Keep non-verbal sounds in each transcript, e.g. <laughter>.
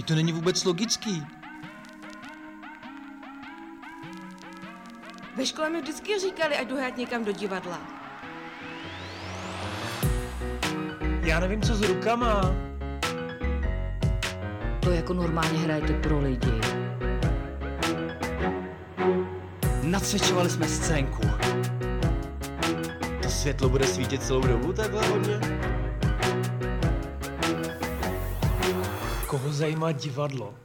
I to není vůbec logický. Ve škole mi vždycky říkali, ať jdu hrát někam do divadla. Já nevím, co s rukama. To jako normálně hrajete pro lidi. Nacvičovali jsme scénku. To světlo bude svítit celou dobu takhle hodně? Koho zajímá divadlo?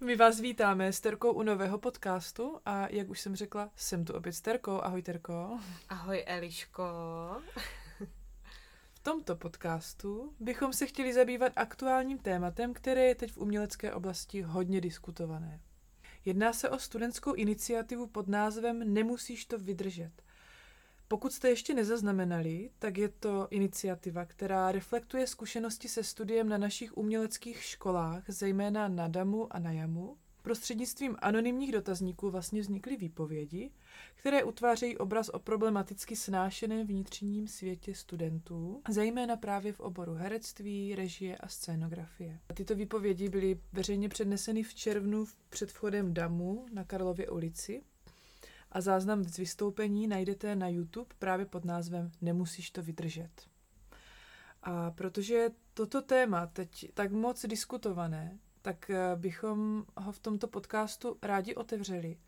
My vás vítáme s Terkou u nového podcastu a jak už jsem řekla, jsem tu opět s Terkou. Ahoj Terko. Ahoj Eliško. V tomto podcastu bychom se chtěli zabývat aktuálním tématem, které je teď v umělecké oblasti hodně diskutované. Jedná se o studentskou iniciativu pod názvem Nemusíš to vydržet. Pokud jste ještě nezaznamenali, tak je to iniciativa, která reflektuje zkušenosti se studiem na našich uměleckých školách, zejména na DAMu a na JAMu. Prostřednictvím anonymních dotazníků vlastně vznikly výpovědi, které utvářejí obraz o problematicky snášeném vnitřním světě studentů, zejména právě v oboru herectví, režie a scénografie. Tyto výpovědi byly veřejně předneseny v červnu před vchodem DAMu na Karlově ulici a záznam z vystoupení najdete na YouTube právě pod názvem Nemusíš to vydržet. A protože toto téma teď tak moc diskutované, tak eh, bychom ho v tomto podcastu rádi otevřeli,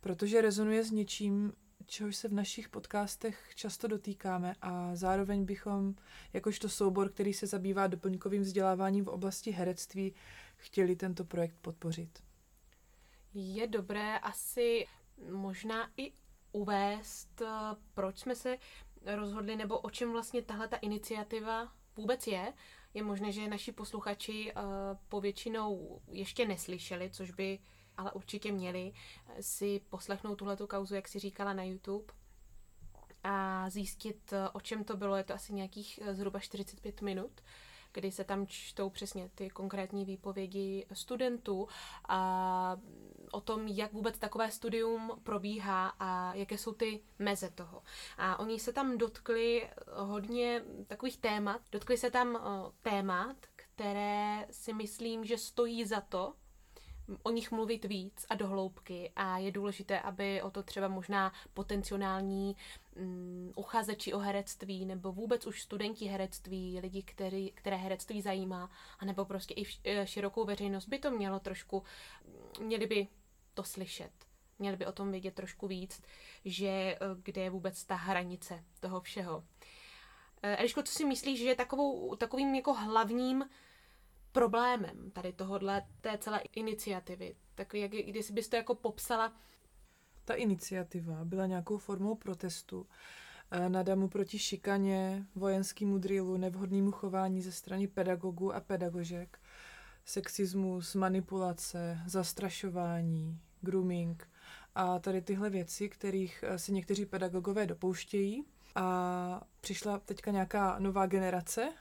protože rezonuje s něčím, čehož se v našich podcastech často dotýkáme a zároveň bychom, jakožto soubor, který se zabývá doplňkovým vzděláváním v oblasti herectví, chtěli tento projekt podpořit. Je dobré asi možná i uvést, eh, proč jsme se rozhodli, nebo o čem vlastně tahle ta iniciativa vůbec je. Je možné, že naši posluchači uh, povětšinou ještě neslyšeli, což by ale určitě měli si poslechnout tuhletu kauzu, jak si říkala na YouTube a zjistit, eh, o čem to bylo. Je to asi nějakých zhruba 45 minut kdy se tam čtou přesně ty konkrétní výpovědi studentů a o tom, jak vůbec takové studium probíhá a jaké jsou ty meze toho. A oni se tam dotkli hodně takových témat. Dotkli se tam témat, které si myslím, že stojí za to o nich mluvit víc a dohloubky a je důležité, aby o to třeba možná potenciální um, uchazeči o herectví nebo vůbec už studenti herectví, lidi, který, které herectví zajímá, anebo prostě i v, e, širokou veřejnost by to mělo trošku, měli by to slyšet. Měli by o tom vědět trošku víc, že e, kde je vůbec ta hranice toho všeho. E, Eliško, co si myslíš, že je takovou, takovým jako hlavním problémem tady tohodle, té celé iniciativy? Tak jak, když bys to jako popsala? Ta iniciativa byla nějakou formou protestu eh, na damu proti šikaně, vojenskému drilu, nevhodnému chování ze strany pedagogů a pedagožek, sexismus, manipulace, zastrašování, grooming a tady tyhle věci, kterých eh, se někteří pedagogové dopouštějí. A přišla teďka nějaká nová generace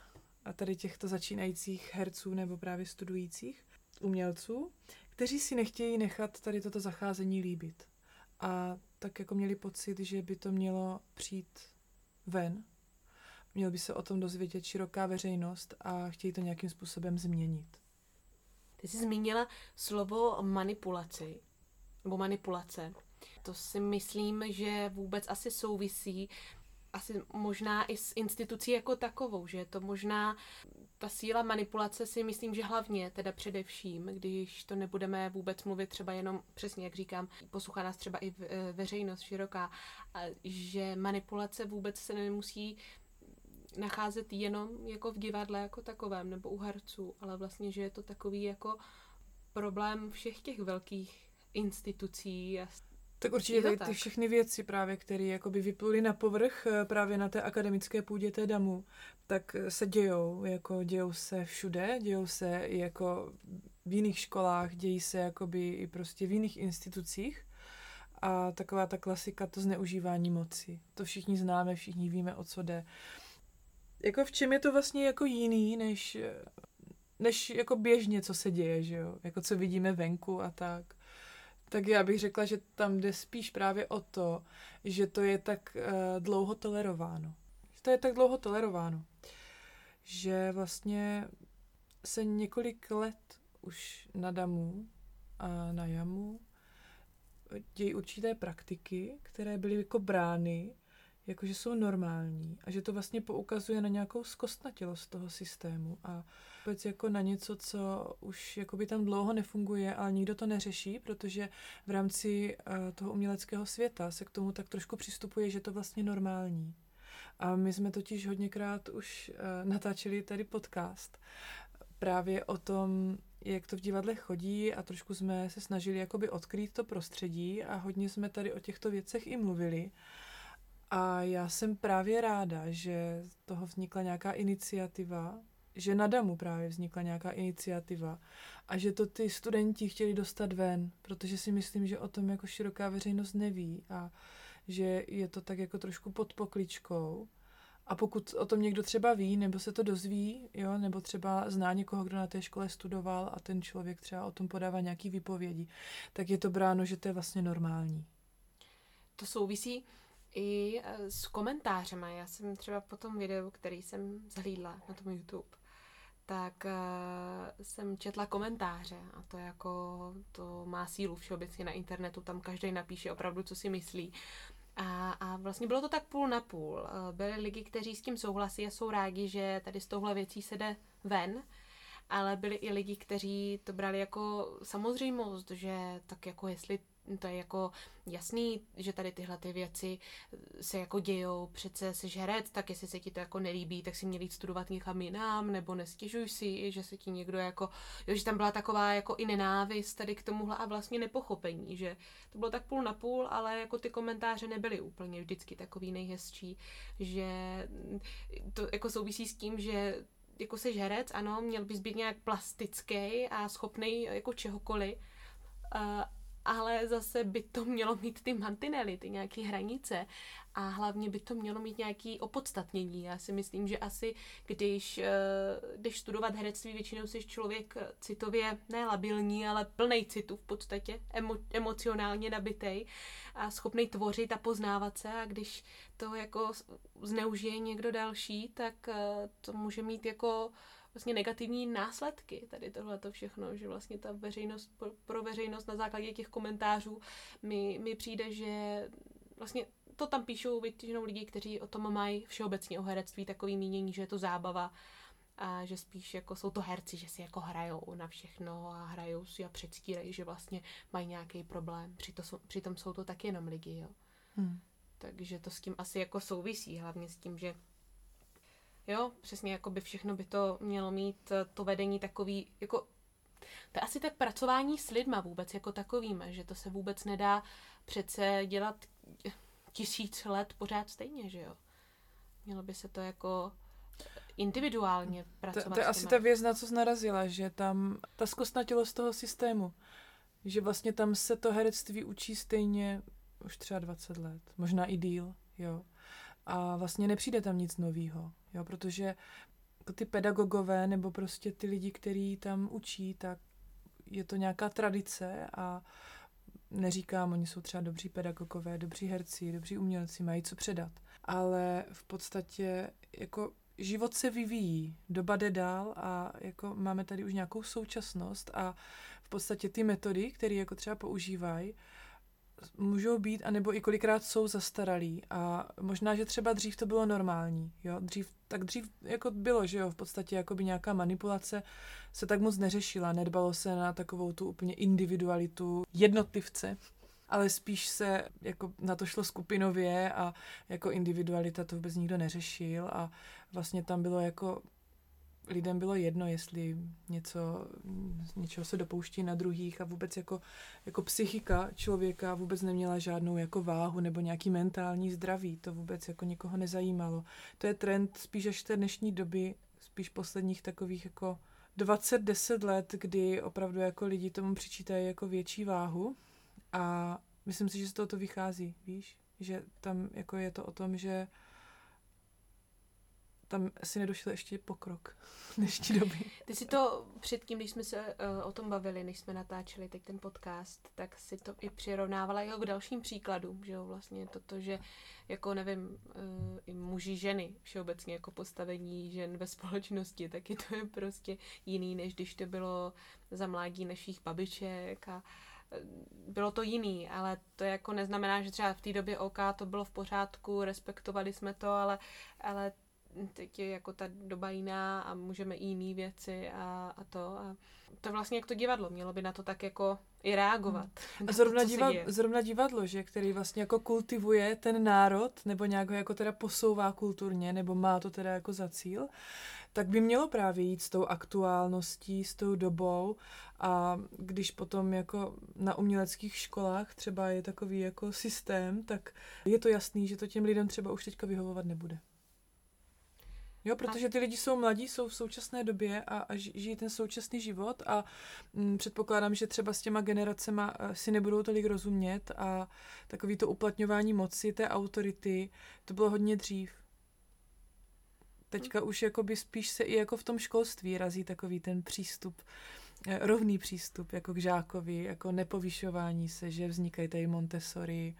a tady těchto začínajících herců nebo právě studujících umělců, kteří si nechtějí nechat tady toto zacházení líbit. A tak jako měli pocit, že by to mělo přijít ven, měl by se o tom dozvědět široká veřejnost a chtějí to nějakým způsobem změnit. Ty jsi zmínila slovo manipulaci, nebo manipulace. To si myslím, že vůbec asi souvisí asi možná i s institucí jako takovou, že to možná ta síla manipulace si myslím, že hlavně, teda především, když to nebudeme vůbec mluvit třeba jenom, přesně jak říkám, poslouchá nás třeba i e, veřejnost široká, že manipulace vůbec se nemusí nacházet jenom jako v divadle jako takovém nebo u herců, ale vlastně, že je to takový jako problém všech těch velkých institucí a tak určitě tady ty všechny věci právě, které jakoby vypluly na povrch eh, právě na té akademické půdě té damu, tak eh, se dějou, jako dějou se všude, dějou se i jako v jiných školách, dějí se jakoby i prostě v jiných institucích. A taková ta klasika, to zneužívání moci. To všichni známe, všichni víme, o co jde. Jako v čem je to vlastně jako jiný, než, než jako běžně, co se děje, že jo? Jako co vidíme venku a tak. Tak já bych řekla, že tam jde spíš právě o to, že to je tak uh, dlouho tolerováno. Že to je tak dlouho tolerováno, že vlastně se několik let už na damu a na jamu dějí určité praktiky, které byly jako brány, jakože jsou normální a že to vlastně poukazuje na nějakou zkostnatilost toho systému a vůbec jako na něco, co už jakoby tam dlouho nefunguje, ale nikdo to neřeší, protože v rámci uh, toho uměleckého světa se k tomu tak trošku přistupuje, že to vlastně normální. A my jsme totiž hodněkrát už uh, natáčeli tady podcast právě o tom, jak to v divadle chodí a trošku jsme se snažili jakoby odkrýt to prostředí a hodně jsme tady o těchto věcech i mluvili. A já jsem právě ráda, že toho vznikla nějaká iniciativa, že na Damu právě vznikla nějaká iniciativa a že to ty studenti chtěli dostat ven, protože si myslím, že o tom jako široká veřejnost neví a že je to tak jako trošku pod pokličkou. A pokud o tom někdo třeba ví, nebo se to dozví, jo, nebo třeba zná někoho, kdo na té škole studoval a ten člověk třeba o tom podává nějaký výpovědi, tak je to bráno, že to je vlastně normální. To souvisí i eh, s komentářema. Já jsem třeba po tom videu, který jsem zhlídla na tom YouTube, tak uh, jsem četla komentáře a to jako, to má sílu všeobecně na internetu, tam každý napíše opravdu, co si myslí. A, a vlastně bylo to tak půl na půl. Eh, byli lidi, kteří s tím souhlasí a jsou rádi, že tady z tohle věcí se jde ven, ale byli i lidi, kteří to brali jako samozřejmost, že tak jako jestli to je jako jasný, že tady tyhle ty věci se jako dějou, přece jsi herec, tak jestli se ti to jako nelíbí, tak si měl jít studovat někam jinam, nebo nestěžuj si, že se ti někdo jako, jo, že tam byla taková jako i nenávist tady k tomuhle a vlastně nepochopení, že to bylo tak půl na půl, ale jako ty komentáře nebyly úplně vždycky takový nejhezčí, že to jako souvisí s tím, že jako jsi herec, ano, měl bys být nějak plastický a schopný jako čehokoliv, ale zase by to mělo mít ty mantinely, ty nějaké hranice a hlavně by to mělo mít nějaké opodstatnění. Já si myslím, že asi když eh, když studovat herectví, většinou jsi člověk citově ne labilní, ale plný citu v podstatě, emo, emocionálně nabitej a schopný tvořit a poznávat se a když to jako zneužije někdo další, tak eh, to může mít jako vlastně negativní následky tady tohle to všechno, že vlastně ta veřejnost, pro veřejnost na základě těch komentářů mi, mi přijde, že vlastně to tam píšou většinou lidi, kteří o tom mají všeobecně o herectví takový mínění, že je to zábava a že spíš jako jsou to herci, že si jako hrajou na všechno a hrajou si a předstírají, že vlastně mají nějaký problém. Přitom, přitom jsou to taky jenom lidi, jo. Hmm. Takže to s tím asi jako souvisí, hlavně s tím, že Jo, přesně, jako by všechno by to mělo mít eh, to vedení takový, jako to je asi tak pracování s lidma vůbec jako takovým, že to se vůbec nedá přece dělat tisíc let pořád stejně, že jo. Mělo by se to jako individuálně pracovat. To, to je asi ta věc, na co jsi narazila, že tam ta zkostnatilost toho systému, že vlastně tam se to herectví učí stejně už třeba 20 let, možná i díl, jo. A vlastně nepřijde tam nic nového. Jo, protože jako ty pedagogové nebo prostě ty lidi, kteří tam učí, tak je to nějaká tradice a neříkám, oni jsou třeba dobří pedagogové, dobří herci, dobří umělci, mají co předat. Ale v podstatě jako život se vyvíjí, doba jde dál a jako máme tady už nějakou současnost a v podstatě ty metody, které jako třeba používají, můžou být, anebo i kolikrát jsou zastaralí. A možná, že třeba dřív to bylo normální, jo, dřív, tak dřív jako bylo, že jo, v podstatě jako by nějaká manipulace se tak moc neřešila, nedbalo se na takovou tu úplně individualitu jednotlivce, ale spíš se jako na to šlo skupinově a jako individualita to vůbec nikdo neřešil. A vlastně tam bylo jako lidem bylo jedno, jestli něco, něčeho se dopouští na druhých a vůbec jako, jako psychika člověka vůbec neměla žádnou jako váhu nebo nějaký mentální zdraví. To vůbec jako nikoho nezajímalo. To je trend spíš až té dnešní doby, spíš posledních takových jako 20-10 let, kdy opravdu jako lidi tomu přičítají jako větší váhu a myslím si, že z toho to vychází, víš? Že tam jako je to o tom, že tam si nedošel ještě pokrok dnešní doby. Ty si to předtím, když jsme se uh, o tom bavili, než jsme natáčeli teď ten podcast, tak si to i přirovnávala jako k dalším příkladům, že jo, vlastně toto, že jako nevím, uh, i muži, ženy, všeobecně jako postavení žen ve společnosti, taky to je prostě jiný, než když to bylo za mládí našich babiček a bylo to jiný, ale to jako neznamená, že třeba v té době OK to bylo v pořádku, respektovali jsme to, ale, ale teď je jako ta doba jiná a můžeme i jiný věci a, a to. A to vlastně jak to divadlo, mělo by na to tak jako i reagovat. Hmm. <laughs> A zrovna, to, diva, zrovna divadlo, že, který vlastně jako kultivuje ten národ, nebo nějak ho jako teda posouvá kulturně, nebo má to teda jako za cíl, tak by mělo právě jít s tou aktuálností, s tou dobou a když potom jako na uměleckých školách třeba je takový jako systém, tak je to jasný, že to těm lidem třeba už teďka vyhovovat nebude. Jo, protože ty lidi jsou mladí, jsou v současné době a, a žijí ten současný život a m, mm, předpokládám, že třeba s těma generacema eh, si nebudou tolik rozumět a takový to uplatňování moci, té autority, to bylo hodně dřív. Teďka už jakoby spíš se i jako v tom školství razí takový ten přístup, eh, rovný přístup jako k žákovi, jako nepovyšování se, že vznikají tady Montessori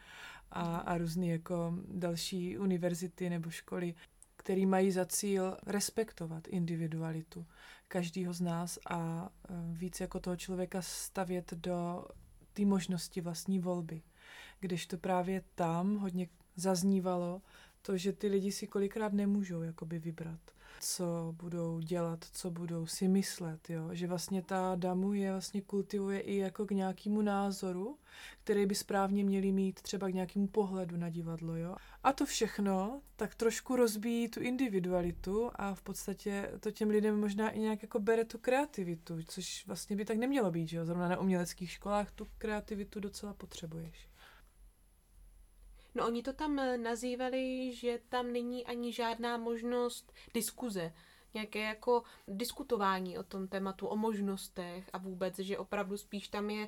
a, a různé jako další univerzity nebo školy, které mají za cíl respektovat individualitu každého z nás a eh, víc jako toho člověka stavět do té možnosti vlastní volby. Když to právě tam hodně zaznívalo, to, že ty lidi si kolikrát nemůžou jakoby vybrat, co budou dělat, co budou si myslet, jo? že vlastně ta damu je vlastně kultivuje i jako k nějakému názoru, který by správně měli mít třeba k nějakému pohledu na divadlo. Jo? A to všechno tak trošku rozbíjí tu individualitu a v podstatě to těm lidem možná i nějak jako bere tu kreativitu, což vlastně by tak nemělo být, že jo? Zrovna na uměleckých školách tu kreativitu docela potřebuješ. No oni to tam eh, nazývali, že tam není ani žádná možnost diskuze, nějaké jako diskutování o tom tématu, o možnostech a vůbec, že opravdu spíš tam je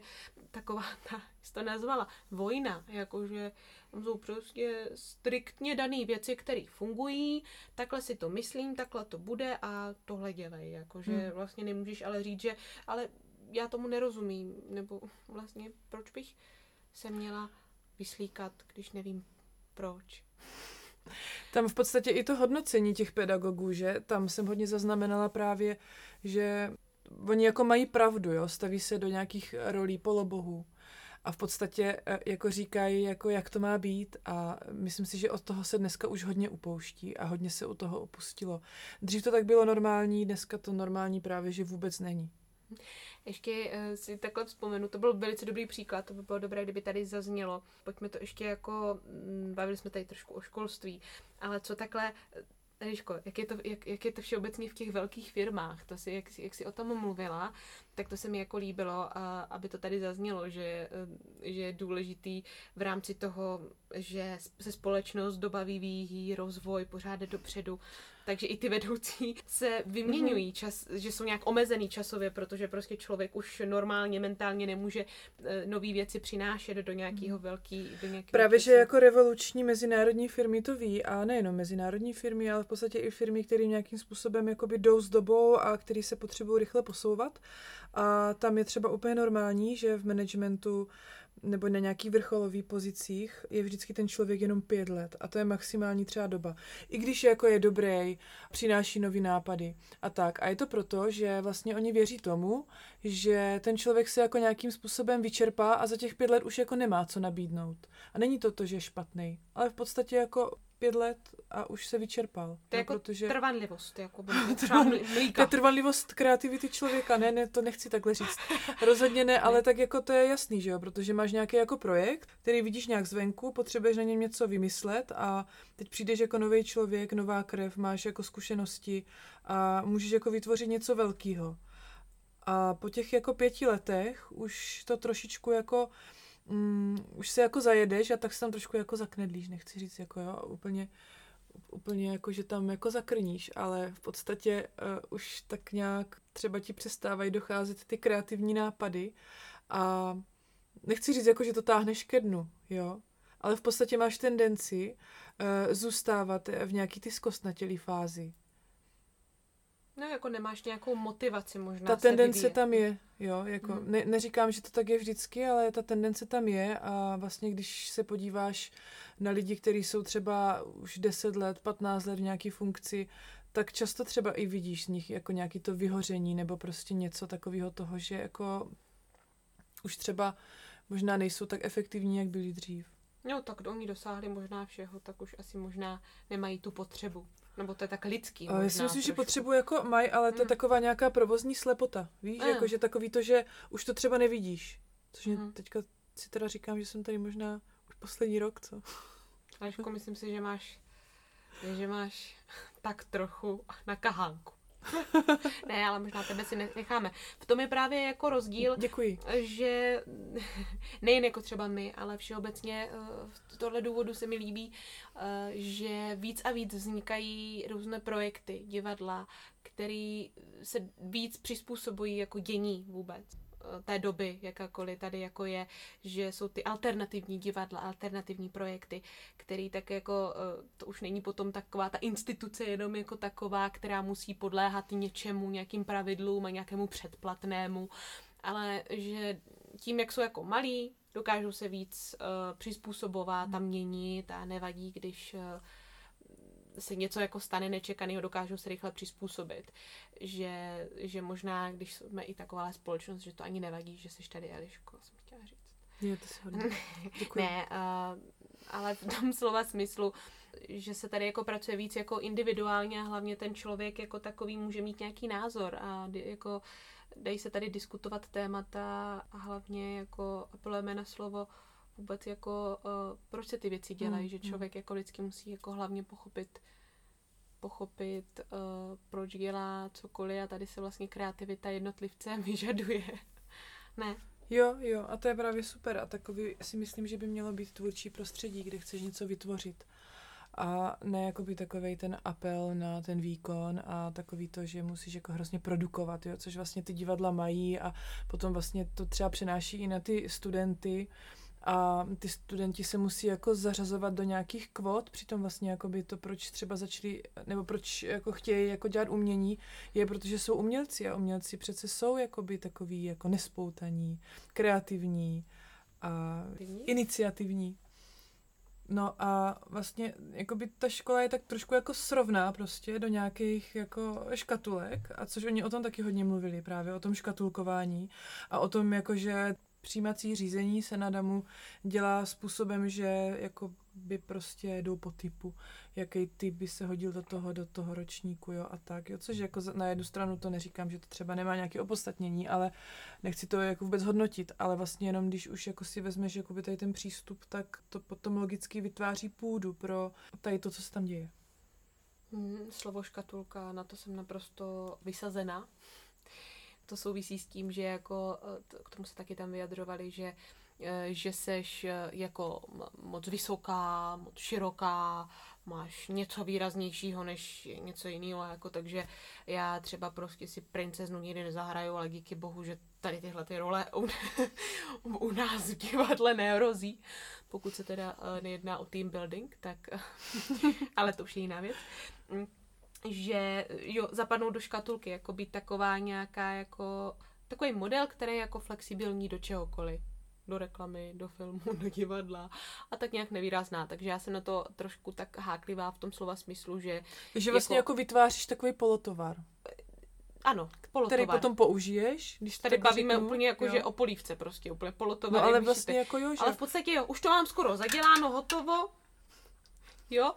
taková <laughs> ta, jsi to nazvala, vojna, jakože tam jsou prostě striktně dané věci, které fungují, takhle si to myslím, takhle to bude a tohle dělej, jakože hmm. vlastně nemůžeš ale říct, že ale já tomu nerozumím, nebo <laughs> vlastně proč bych se měla vyslíkat, když nevím proč. Tam v podstatě i to hodnocení těch pedagogů, že tam jsem hodně zaznamenala právě, že oni jako mají pravdu, jo, staví se do nějakých rolí polobohů a v podstatě e, jako říkají, jako jak to má být a myslím si, že od toho se dneska už hodně upouští a hodně se u toho opustilo. Dřív to tak bylo normální, dneska to normální právě, že vůbec není. Ještě uh, si takhle vzpomenu, to byl velice dobrý příklad, to by bylo dobré, kdyby tady zaznělo. Pojďme to ještě jako, mm, bavili jsme tady trošku o školství, ale co takhle Eliško, jak je, to, jak, jak je to všeobecně v těch velkých firmách, to si, jak, jak jsi o tom mluvila, tak to se mi jako líbilo, a, aby to tady zaznělo, že, eh, že je důležitý v rámci toho, že se společnost doba vyvíjí, rozvoj pořád jde dopředu, takže i ty vedoucí se vyměňují, mhm. čas, že jsou nějak omezený časově, protože prostě člověk už normálně, mentálně nemůže e, nové věci přinášet do nějakého mhm. velký, do nějakého Právě, času. že jako revoluční mezinárodní firmy to ví a nejenom mezinárodní firmy, ale v podstatě i firmy, které nějakým způsobem jakoby jdou s dobou a které se potřebují rychle posouvat. A tam je třeba úplně normální, že v managementu nebo na nějakých vrcholových pozicích je vždycky ten člověk jenom pět let a to je maximální třeba doba. I když jako je dobrý, přináší nový nápady a tak. A je to proto, že vlastně oni věří tomu, že ten člověk se jako nějakým způsobem vyčerpá a za těch pět let už jako nemá co nabídnout. A není to to, že je špatný, ale v podstatě jako pět let a už se vyčerpal. To je no, jako protože... trvanlivost, jako <laughs> To je trvanlivost kreativity člověka, ne, ne, to nechci takhle říct. Rozhodně ne, ale tak jako to je jasný, že jo, protože máš nějaký jako projekt, který vidíš nějak zvenku, potřebuješ na něm něco vymyslet a teď přijdeš jako nový člověk, nová krev, máš jako zkušenosti a můžeš jako vytvořit něco velkého. A po těch jako pěti letech už to trošičku jako mm, už se jako zajedeš a tak se tam trošku jako zaknedlíš, nechci říct jako jo, úplně, úplně jako, že tam jako zakrníš, ale v podstatě uh, už tak nějak třeba ti přestávají docházet ty kreativní nápady a nechci říct jako, že to táhneš ke dnu, jo, ale v podstatě máš tendenci uh, zůstávat v nějaký ty zkostnatělý fázi No, jako nemáš nějakou motivaci možná Ta se tendence vyvíjet. tam je, jo, jako Mhm. ne, neříkám, že to tak je vždycky, ale ta tendence tam je a vlastně když se podíváš na lidi, kteří jsou třeba už 10 let, 15 let v nějaké funkci, tak často třeba i vidíš z nich jako nějaký to vyhoření nebo prostě něco takového toho, že jako už třeba možná nejsou tak efektivní, jak byli dřív. No, tak oni dosáhli možná všeho, tak už asi možná nemají tu potřebu. Nebo to je tak lidský možná já si myslím, že trošku. potřebu jako mají, ale to je Mm. taková nějaká provozní slepota. Víš, Mm. jako že takový to, že už to třeba nevidíš. Což Mhm. teďka si teda říkám, že jsem tady možná už poslední rok, co? Aleško, myslím si, že máš, že máš tak trochu na kahánku. <laughs> ne, ale možná tebe si necháme. V tom je právě jako rozdíl, Děkuji. že <laughs> nejen jako třeba my, ale všeobecně eh, v tohle důvodu se mi líbí, eh, že víc a víc vznikají různé projekty, divadla, které se víc přizpůsobují jako dění vůbec té doby, jakákoliv tady jako je, že jsou ty alternativní divadla, alternativní projekty, který tak jako, eh, to už není potom taková ta instituce jenom jako taková, která musí podléhat něčemu, nějakým pravidlům a nějakému předplatnému, ale že tím, jak jsou jako malí, dokážou se víc uh, přizpůsobovat a měnit a nevadí, když uh, se něco jako stane nečekaného, dokážou se rychle přizpůsobit. Že, že možná, když jsme i taková společnost, že to ani nevadí, že jsi tady Eliško, jsem chtěla říct. Je to si hodně. <laughs> Ne, uh, ale v tom slova smyslu, že se tady jako pracuje víc jako individuálně a hlavně ten člověk jako takový může mít nějaký názor a jako dají se tady diskutovat témata a hlavně jako apelujeme na slovo vůbec jako uh, proč se ty věci dělají, Hmm, že hmm. člověk jako vždycky musí jako hlavně pochopit pochopit, uh, proč dělá cokoliv a tady se vlastně kreativita jednotlivce <laughs> vyžaduje. ne, Jo, jo, a to je právě super. A takový si myslím, že by mělo být tvůrčí prostředí, kde chceš něco vytvořit. A ne jakoby takový ten apel na ten výkon a takový to, že musíš jako hrozně produkovat, jo, což vlastně ty divadla mají a potom vlastně to třeba přenáší i na ty studenty a ty studenti se musí jako zařazovat do nějakých kvot, přitom vlastně jakoby to, proč třeba začali, nebo proč jako chtějí jako dělat umění, je protože jsou umělci a umělci přece jsou jakoby takový jako nespoutaní, kreativní a iniciativní. No a vlastně jakoby ta škola je tak trošku jako srovná prostě do nějakých jako škatulek a což oni o tom taky hodně mluvili právě, o tom škatulkování a o tom jako, že přijímací řízení se na DAMu dělá způsobem, že jako by prostě jdou po typu, jaký typ by se hodil do toho, do toho ročníku, jo, a tak, jo, což jako na jednu stranu to neříkám, že to třeba nemá nějaké opodstatnění, ale nechci to jako vůbec hodnotit, ale vlastně jenom když už jako si vezmeš jakoby tady ten přístup, tak to potom logicky vytváří půdu pro tady to, co se tam děje. Mm, slovo škatulka, na to jsem naprosto vysazena. To souvisí s tím, že jako, eh, k tomu se taky tam vyjadřovali, že eh, že seš eh, jako moc vysoká, moc široká, máš něco výraznějšího než něco jiného, jako takže já třeba prostě si princeznu nikdy nezahraju, ale díky bohu, že tady tyhle ty role u, <laughs> u nás v divadle nehrozí, pokud se teda nejedná o team building, tak <laughs> ale to už je jiná věc. Že jo, zapadnou do škatulky, jako být taková nějaká jako takový model, který je jako flexibilní do čehokoliv. Do reklamy, do filmu, <laughs> do divadla a tak nějak nevýrazná. Takže já jsem na to trošku tak háklivá v tom slova smyslu, že Takže vlastně jako, Jako- jako vytváříš takový polotovar, ano, polotovar. který potom použiješ, když Tady bavíme řeknu, úplně jako, jo. že o polívce prostě, úplně No polotovar. ale jak vlastně jako jo, že... Ale v podstatě jo, už to mám skoro zaděláno, hotovo. Jo,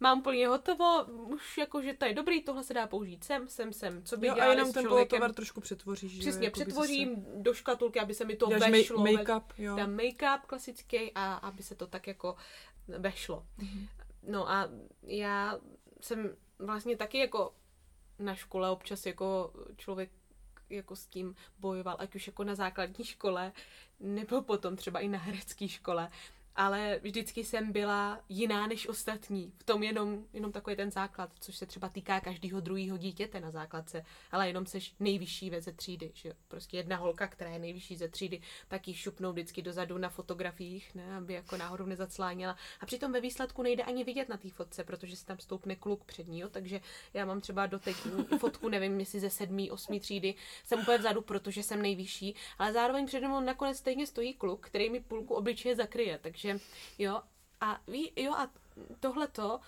mám úplně hotovo, už jako, že to je dobrý, tohle se dá použít sem, sem, sem. Co by jo, a jenom ten polotovar trošku přetvoříš. Přesně, jakoby přetvořím zase- do škatulky, aby se mi to Děláš vešlo. make- ve- make-up, jo. Dám make-up klasický a aby se to tak jako vešlo. Mhm. No a já jsem vlastně taky jako na škole občas jako člověk jako s tím bojoval, ať už jako na základní škole, nebo potom třeba i na herecké škole. Ale vždycky jsem byla jiná než ostatní. V tom jenom, jenom takový ten základ, což se třeba týká každého druhého dítěte na základce, ale jenom seš nejvyšší ve ze třídy. Že? Prostě jedna holka, která je nejvyšší ze třídy, tak ji šupnou vždycky dozadu na fotografiích, ne? aby jako náhodou nezacláněla. A přitom ve výsledku nejde ani vidět na té fotce, protože se tam stoupne kluk před ní. Jo? Takže já mám třeba doteď fotku, nevím, jestli ze sedmý, osmý třídy, jsem úplně vzadu, protože jsem nejvyšší, ale zároveň přede mnou nakonec stejně stojí kluk, který mi půlku obličeje zakryje. Takže takže jo, a ví, jo, a tohleto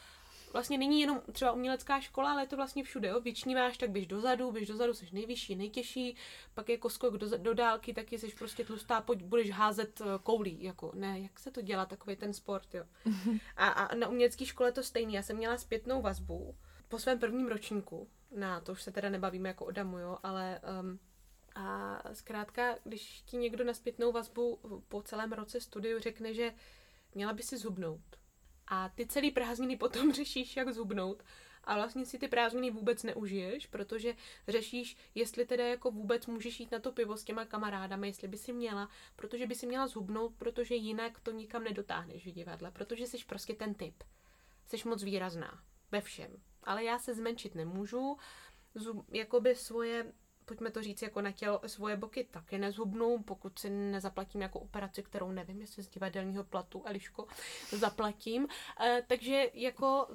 vlastně není jenom třeba umělecká škola, ale je to vlastně všude, jo. Vyčníváš, tak běž dozadu, běž dozadu, jsi nejvyšší, nejtěžší, pak jako skok do, do dálky, tak jsi prostě tlustá, pojď, budeš házet eh, koulí, jako ne, jak se to dělá, takový ten sport, jo. <laughs> A, a na umělecké škole to stejný, já jsem měla zpětnou vazbu po svém prvním ročníku, na to už se teda nebavíme jako o damu, jo, ale um, a zkrátka, když ti někdo na zpětnou vazbu po celém roce studiu řekne, že měla by si zhubnout. A ty celý prázdniny potom <laughs> řešíš, jak zhubnout. A vlastně si ty prázdniny vůbec neužiješ, protože řešíš, jestli teda jako vůbec můžeš jít na to pivo s těma kamarádami, jestli by si měla, protože by si měla zhubnout, protože jinak to nikam nedotáhneš v divadle, protože jsi prostě ten typ. Jsi moc výrazná ve všem. Ale já se zmenšit nemůžu, zub, jakoby svoje pojďme to říct, jako na tělo svoje boky taky nezhubnou, pokud si nezaplatím jako operaci, kterou nevím, jestli z divadelního platu, Eliško, zaplatím. E, takže jako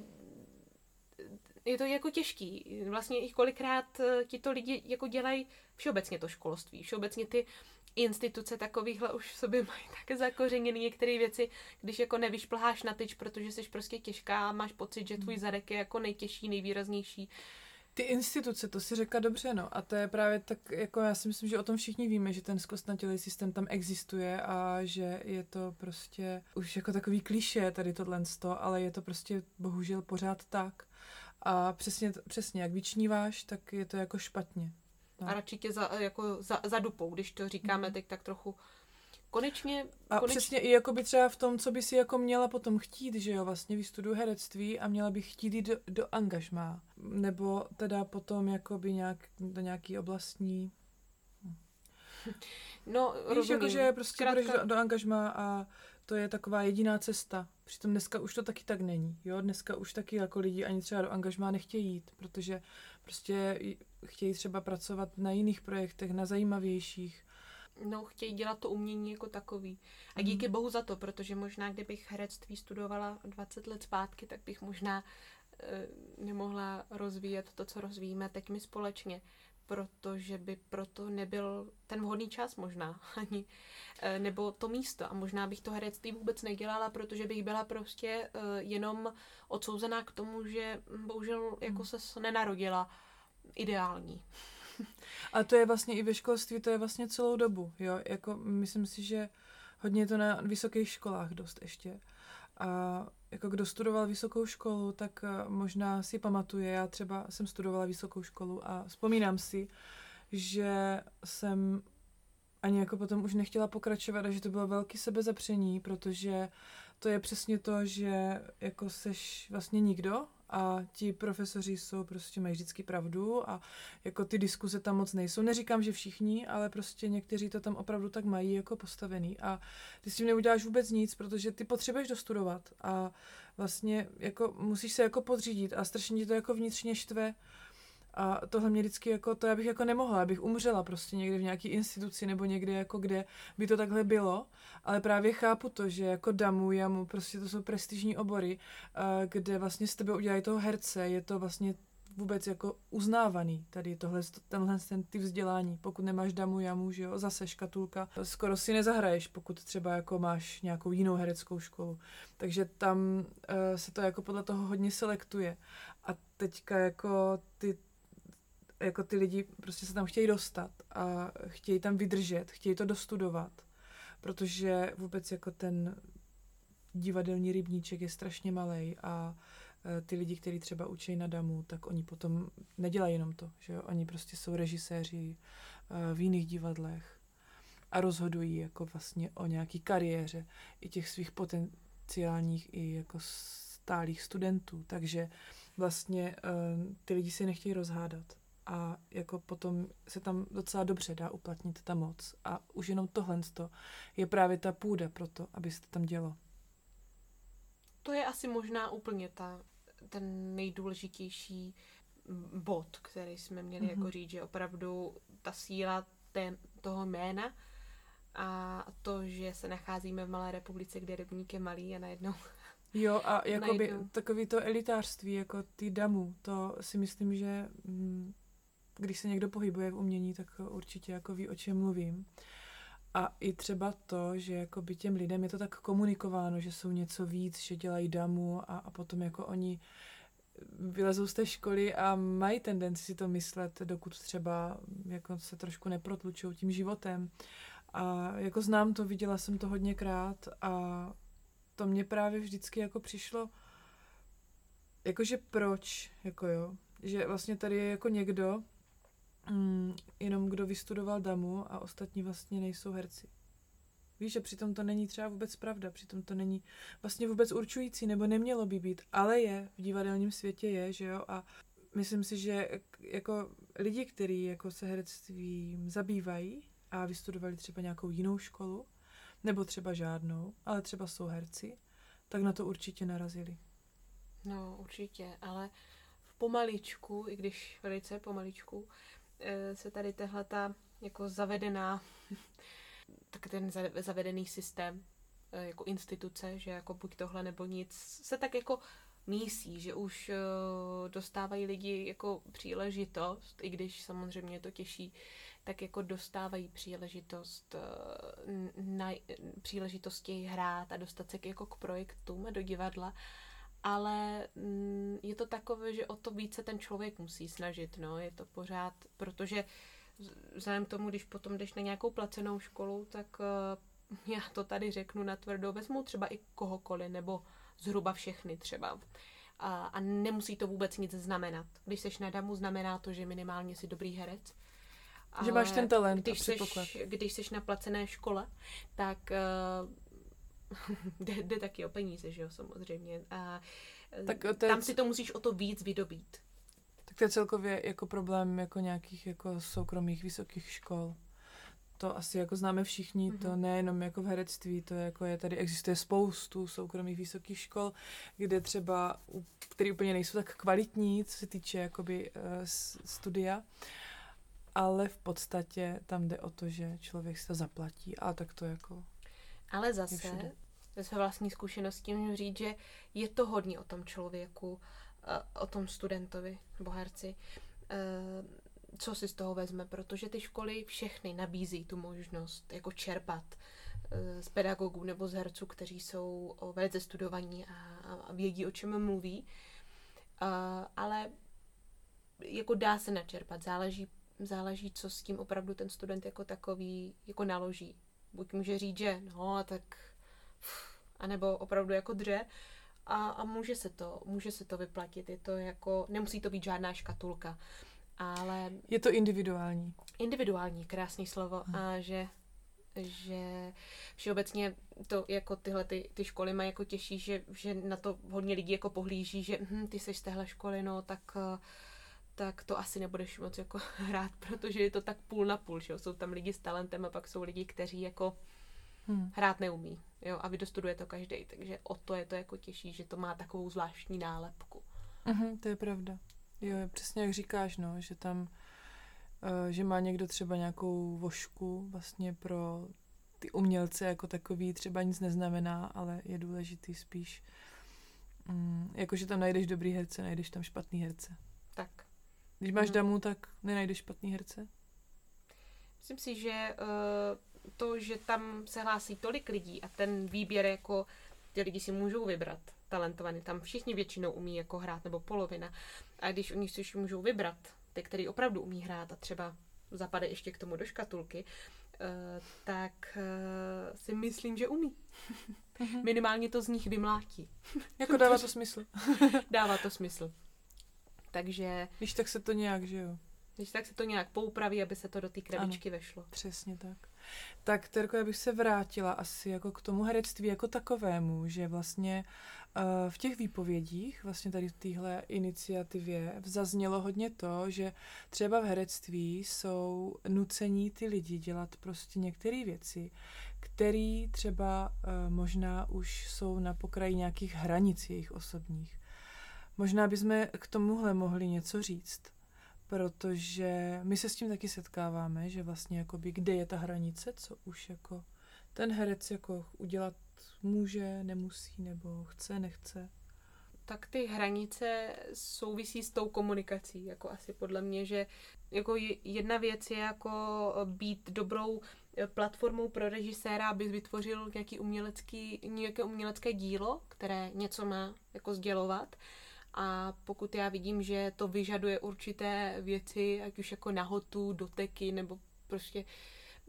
je to jako těžký. Vlastně i kolikrát eh, ti to lidi jako dělají všeobecně to školství, všeobecně ty instituce takovýchhle už v sobě mají také zakořeněny některé věci, když jako nevyšplháš na tyč, protože jsi prostě těžká a máš pocit, že tvůj zadek je jako nejtěžší, nejvýraznější, ty instituce, to si řekla dobře, no. A to je právě tak, jako já si myslím, že o tom všichni víme, že ten zkostnatělý systém tam existuje a že je to prostě už jako takový kliše tady tohle sto, ale je to prostě bohužel pořád tak. A přesně, přesně jak vyčníváš, tak je to jako špatně. No. A radši tě za, jako za, za dupou, když to říkáme mm. teď tak trochu konečně... A konečně... přesně i jako by třeba v tom, co by si jako měla potom chtít, že jo, vlastně vystuduju herectví a měla bych chtít jít do, do angažmá. Nebo teda potom jako by nějak do nějaký oblastní... No, Víš, rozumím. jako, že prostě Zkrátka... budeš do, do angažmá a to je taková jediná cesta. Přitom dneska už to taky tak není. Jo, dneska už taky jako lidi ani třeba do angažmá nechtějí jít, protože prostě chtějí třeba pracovat na jiných projektech, na zajímavějších no, chtějí dělat to umění jako takový. A díky mm. bohu za to, protože možná, kdybych herectví studovala 20 let zpátky, tak bych možná e, nemohla rozvíjet to, co rozvíjíme teď my společně, protože by proto nebyl ten vhodný čas možná, <laughs> ani, e, nebo to místo. A možná bych to herectví vůbec nedělala, protože bych byla prostě e, jenom odsouzená k tomu, že bohužel jako mm. se nenarodila ideální. <laughs> A to je vlastně i ve školství, to je vlastně celou dobu, jo, jako myslím si, že hodně to na vysokých školách dost ještě. A jako kdo studoval vysokou školu, tak eh, možná si pamatuje, já třeba jsem studovala vysokou školu a vzpomínám si, že jsem ani jako potom už nechtěla pokračovat a že to bylo velký sebezapření, protože to je přesně to, že jako seš vlastně nikdo a ti profesoři jsou prostě mají vždycky pravdu a jako ty diskuze tam moc nejsou. Neříkám, že všichni, ale prostě někteří to tam opravdu tak mají jako postavený a ty s tím neuděláš vůbec nic, protože ty potřebuješ dostudovat a vlastně jako musíš se jako podřídit a strašně ti to jako vnitřně štve, a tohle mě vždycky jako, to já bych jako nemohla, abych umřela prostě někde v nějaké instituci nebo někde jako kde by to takhle bylo, ale právě chápu to, že jako damu, jamu, prostě to jsou prestižní obory, kde vlastně s tebe udělají toho herce, je to vlastně vůbec jako uznávaný tady tohle, tenhle ten ty vzdělání. Pokud nemáš damu, jamu, že jo, zase škatulka, skoro si nezahraješ, pokud třeba jako máš nějakou jinou hereckou školu. Takže tam uh, se to jako podle toho hodně selektuje. A teďka jako ty jako ty lidi prostě se tam chtějí dostat a chtějí tam vydržet, chtějí to dostudovat, protože vůbec jako ten divadelní rybníček je strašně malý a e, ty lidi, kteří třeba učí na damu, tak oni potom nedělají jenom to, že jo? oni prostě jsou režiséři e, v jiných divadlech a rozhodují jako vlastně o nějaký kariéře i těch svých potenciálních i jako stálých studentů, takže vlastně e, ty lidi si nechtějí rozhádat a jako potom se tam docela dobře dá uplatnit ta moc. A už jenom tohle je právě ta půda pro to, aby se to tam dělo. to je asi možná úplně ta, ten nejdůležitější bod, který jsme měli mm-hmm. jako říct, že opravdu ta síla té, toho jména a to, že se nacházíme v malé republice, kde rybník je malý a najednou Jo, a jakoby takový to elitářství, jako ty damu, to si myslím, že mm, když se někdo pohybuje v umění, tak určitě jako ví, o čem mluvím. A i třeba to, že jako by těm lidem je to tak komunikováno, že jsou něco víc, že dělají damu a, a potom jako oni vylezou z té školy a mají tendenci si to myslet, dokud třeba jako se trošku neprotlučují tím životem. A jako znám to, viděla jsem to hodněkrát a to mě právě vždycky jako přišlo, jakože proč, jako jo, že vlastně tady je jako někdo, mm, jenom kdo vystudoval damu a ostatní vlastně nejsou herci. Víš, že přitom to není třeba vůbec pravda, přitom to není vlastně vůbec určující, nebo nemělo by být, ale je, v divadelním světě je, že jo, a myslím si, že jako lidi, kteří jako se herectvím zabývají a vystudovali třeba nějakou jinou školu, nebo třeba žádnou, ale třeba jsou herci, tak na to určitě narazili. No, určitě, ale pomaličku, i když velice pomaličku, se tady tahle ta jako zavedená, <laughs> tak ten zavedený systém eh, jako instituce, že jako buď tohle nebo nic, se tak jako mísí, že už uh, dostávají lidi jako příležitost, i když samozřejmě to těší, tak jako dostávají příležitost na příležitosti hrát a dostat se jako k projektům a do divadla, ale mm, je to takové, že o to více ten člověk musí snažit, no, je to pořád, protože vzhledem k tomu, když potom jdeš na nějakou placenou školu, tak uh, <laughs> já to tady řeknu na tvrdo, vezmu třeba i kohokoliv, nebo zhruba všechny třeba. A, a nemusí to vůbec nic znamenat. Když seš na damu, znamená to, že minimálně jsi dobrý herec. Ale že máš ten talent když seš, když seš na placené škole, tak uh, <laughs> jde, jde taky o peníze, že jo, samozřejmě. A tak to tam je... si to musíš o to víc vydobít. Tak to je celkově jako problém jako nějakých jako soukromých vysokých škol to asi jako známe všichni, mm-hmm. to mhm. nejenom jako v herectví, to jako je tady existuje spoustu soukromých vysokých škol, kde třeba, které úplně nejsou tak kvalitní, co se týče jakoby uh, studia, ale v podstatě tam jde o to, že člověk si to zaplatí a tak to jako Ale zase, ve své vlastní zkušenosti můžu říct, že je to hodně o tom člověku, uh, o tom studentovi nebo herci. Uh, co si z toho vezme, protože ty školy všechny nabízí tu možnost jako čerpat eh, z pedagogů nebo z herců, kteří jsou velice studovaní a, a vědí, o čem mluví. ale jako dá se načerpat, záleží, záleží, co s tím opravdu ten student jako takový jako naloží. Buď může říct, že no, tak anebo opravdu jako dře a, a může se to, může se to vyplatit. Je to jako, nemusí to být žádná škatulka ale... Je to individuální. Individuální, krásný slovo. Hmm. A že že všeobecně to jako tyhle ty, ty školy mají jako těžší, že, že na to hodně lidí jako pohlíží, že hm, ty seš z téhle školy, no tak, tak to asi nebudeš moc jako <laughs> hrát, protože je to tak půl na půl, že jo? jsou tam lidi s talentem a pak jsou lidi, kteří jako hmm. hrát neumí, jo, a vydostuduje to každý, takže o to je to jako těžší, že to má takovou zvláštní nálepku. Mhm, to je pravda. Jo, přesně jak říkáš, no, že tam, uh, že má někdo třeba nějakou vošku vlastně pro ty umělce jako takový třeba nic neznamená, ale je důležitý spíš, um, jakože tam najdeš dobrý herce, najdeš tam špatný herce. Tak. Když máš mm. damu, tak nenajdeš špatný herce? Myslím si, že uh, to, že tam se hlásí tolik lidí a ten výběr jako ty lidi si můžou vybrat talentovaný, tam všichni většinou umí jako hrát, nebo polovina, a když oni si můžou vybrat, ty, který opravdu umí hrát a třeba zapade ještě k tomu do škatulky, uh, tak uh, si myslím, že umí. <laughs> Minimálně to z nich vymlátí. jako dává to <laughs> smysl. dává to smysl. Takže... Když tak se to nějak, že jo. Když tak se to nějak poupraví, aby se to do té krabičky ano, vešlo. Přesně tak. Tak, Terko, já bych se vrátila asi jako k tomu herectví jako takovému, že vlastně uh, v těch výpovědích, vlastně tady v téhle iniciativě, zaznělo hodně to, že třeba v herectví jsou nucení ty lidi dělat prostě některé věci, které třeba uh, možná už jsou na pokraji nějakých hranic jejich osobních. Možná bychom k tomuhle mohli něco říct protože my se s tím taky setkáváme, že vlastně jakoby, kde je ta hranice, co už jako ten herec jako udělat může, nemusí, nebo chce, nechce. Tak ty hranice souvisí s tou komunikací, jako asi podle mě, že jako jedna věc je jako být dobrou platformou pro režiséra, aby vytvořil nějaký umělecký, nějaké umělecké dílo, které něco má jako sdělovat a pokud já vidím, že to vyžaduje určité věci, ať už jako nahotu, doteky nebo prostě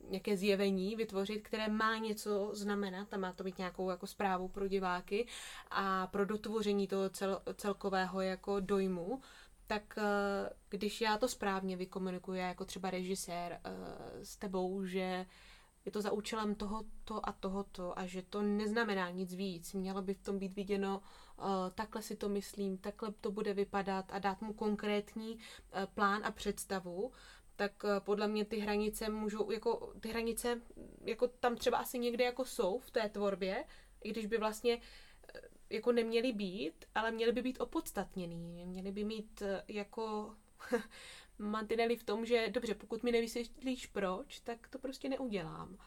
nějaké zjevení vytvořit, které má něco znamenat a má to být nějakou jako zprávu pro diváky a pro dotvoření toho cel, celkového jako dojmu, tak eh, když já to správně vykomunikuji jako třeba režisér eh, s tebou, že je to za účelem tohoto a tohoto a že to neznamená nic víc. Mělo by v tom být viděno, takhle si to myslím, takhle to bude vypadat a dát mu konkrétní uh, plán a představu, tak uh, podle mě ty hranice můžou, jako ty hranice, jako tam třeba asi někde jako jsou v té tvorbě, i když by vlastně jako neměly být, ale měly by být opodstatněný, měly by mít jako <laughs> mantinely v tom, že dobře, pokud mi nevysvětlíš proč, tak to prostě neudělám.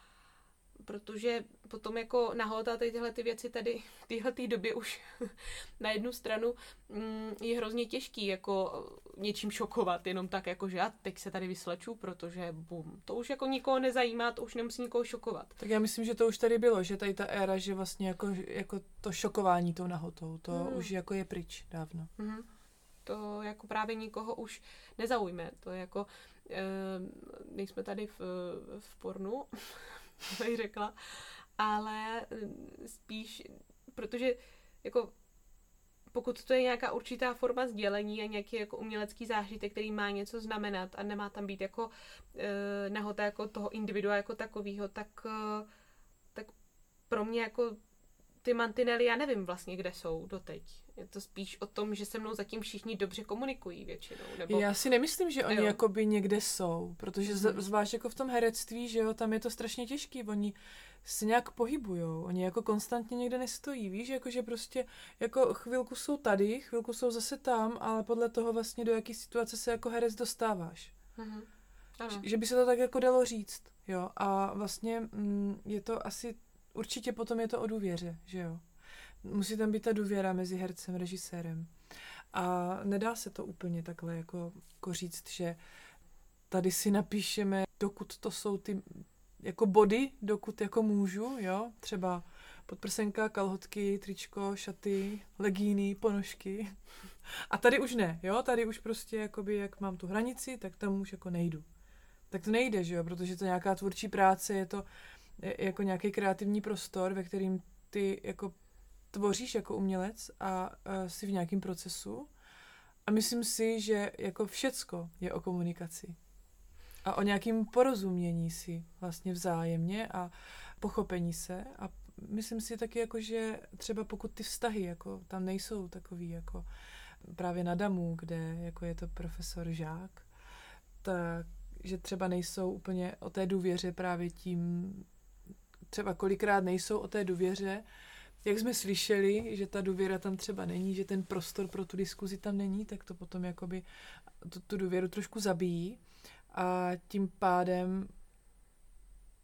Protože potom jako nahota tyhle ty věci tady v téhle době už <laughs> na jednu stranu mm, je hrozně těžký jako něčím šokovat, jenom tak jako, že já teď se tady vysleču, protože bum, to už jako nikoho nezajímá, to už nemusí nikoho šokovat. Tak já myslím, že to už tady bylo, že tady ta éra, že vlastně jako, jako to šokování tou nahotou, to hmm. už jako je pryč dávno. Hmm to jako právě nikoho už nezaujme. To je jako, e, nejsme tady v, v pornu, <laughs> bych řekla, ale eh, spíš, protože jako pokud to je nějaká určitá forma sdělení a nějaký jako umělecký zážitek, který má něco znamenat a nemá tam být jako e, nahota jako toho individua jako takového, tak, e, tak pro mě jako ty mantinely, já nevím vlastně, kde jsou doteď. Je to spíš o tom, že se mnou zatím všichni dobře komunikují většinou. Nebo... Já si nemyslím, že oni jo. jakoby někde jsou, protože z, mhm. zvlášť jako v tom herectví, že jo, tam je to strašně těžký, oni se nějak pohybujou, oni jako konstantně někde nestojí, víš, jako že prostě jako chvilku jsou tady, chvilku jsou zase tam, ale podle toho vlastně do jaký situace se jako herec dostáváš. Mm-hmm. Že, že by se to tak jako dalo říct, jo, a vlastně mm, je to asi určitě potom je to o důvěře, že jo. Musí tam být ta důvěra mezi hercem a režisérem. A nedá se to úplně takhle jako, jako říct, že tady si napíšeme, dokud to jsou ty jako body, dokud jako můžu, jo, třeba podprsenka, kalhotky, tričko, šaty, legíny, ponožky. A tady už ne, jo, tady už prostě jakoby, jak mám tu hranici, tak tam už jako nejdu. Tak to nejde, že jo, protože to nějaká tvůrčí práce, je to jako nějaký kreativní prostor, ve kterým ty jako tvoříš jako umělec a uh, jsi v nějakém procesu. A myslím si, že jako všecko je o komunikaci. A o nějakém porozumění si vlastně vzájemně a pochopení se. A myslím si taky, jako, že třeba pokud ty vztahy jako tam nejsou takový jako právě na Damu, kde jako je to profesor žák, tak že třeba nejsou úplně o té důvěře právě tím třeba kolikrát nejsou o té důvěře, jak jsme slyšeli, že ta důvěra tam třeba není, že ten prostor pro tu diskuzi tam není, tak to potom jakoby tu, tu důvěru trošku zabíjí a tím pádem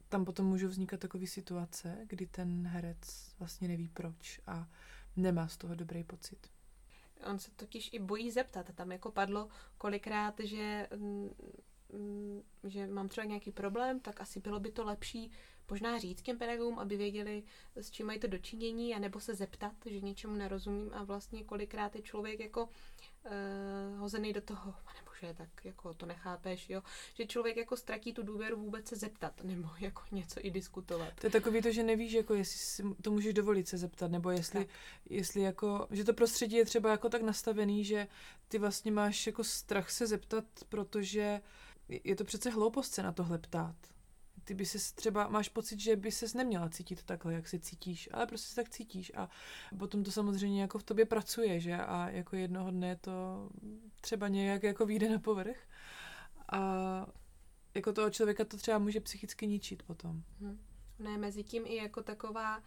tam potom můžou vznikat takové situace, kdy ten herec vlastně neví proč a nemá z toho dobrý pocit. On se totiž i bojí zeptat. Tam jako padlo kolikrát, že, mm, mm, že mám třeba nějaký problém, tak asi bylo by to lepší možná říct těm pedagogům, aby věděli, s čím mají to dočinění, anebo se zeptat, že něčemu nerozumím a vlastně kolikrát je člověk jako uh, hozený do toho, pane bože, tak jako to nechápeš, jo, že člověk jako ztratí tu důvěru vůbec se zeptat, nebo <laughs> jako něco i diskutovat. To je takový to, že nevíš, jako jestli si to můžeš dovolit se zeptat, nebo jestli, jestli jako, že to prostředí je třeba jako tak nastavený, že ty vlastně máš jako strach se zeptat, protože je to přece hloupost se na tohle ptát ty by se třeba, máš pocit, že by ses neměla cítit takhle, jak se cítíš, ale prostě se tak cítíš a potom to samozřejmě jako v tobě pracuje, že a jako jednoho dne to třeba nějak jako vyjde na povrch a jako toho člověka to třeba může psychicky ničit potom. Hmm. Ne, mezi tím i jako taková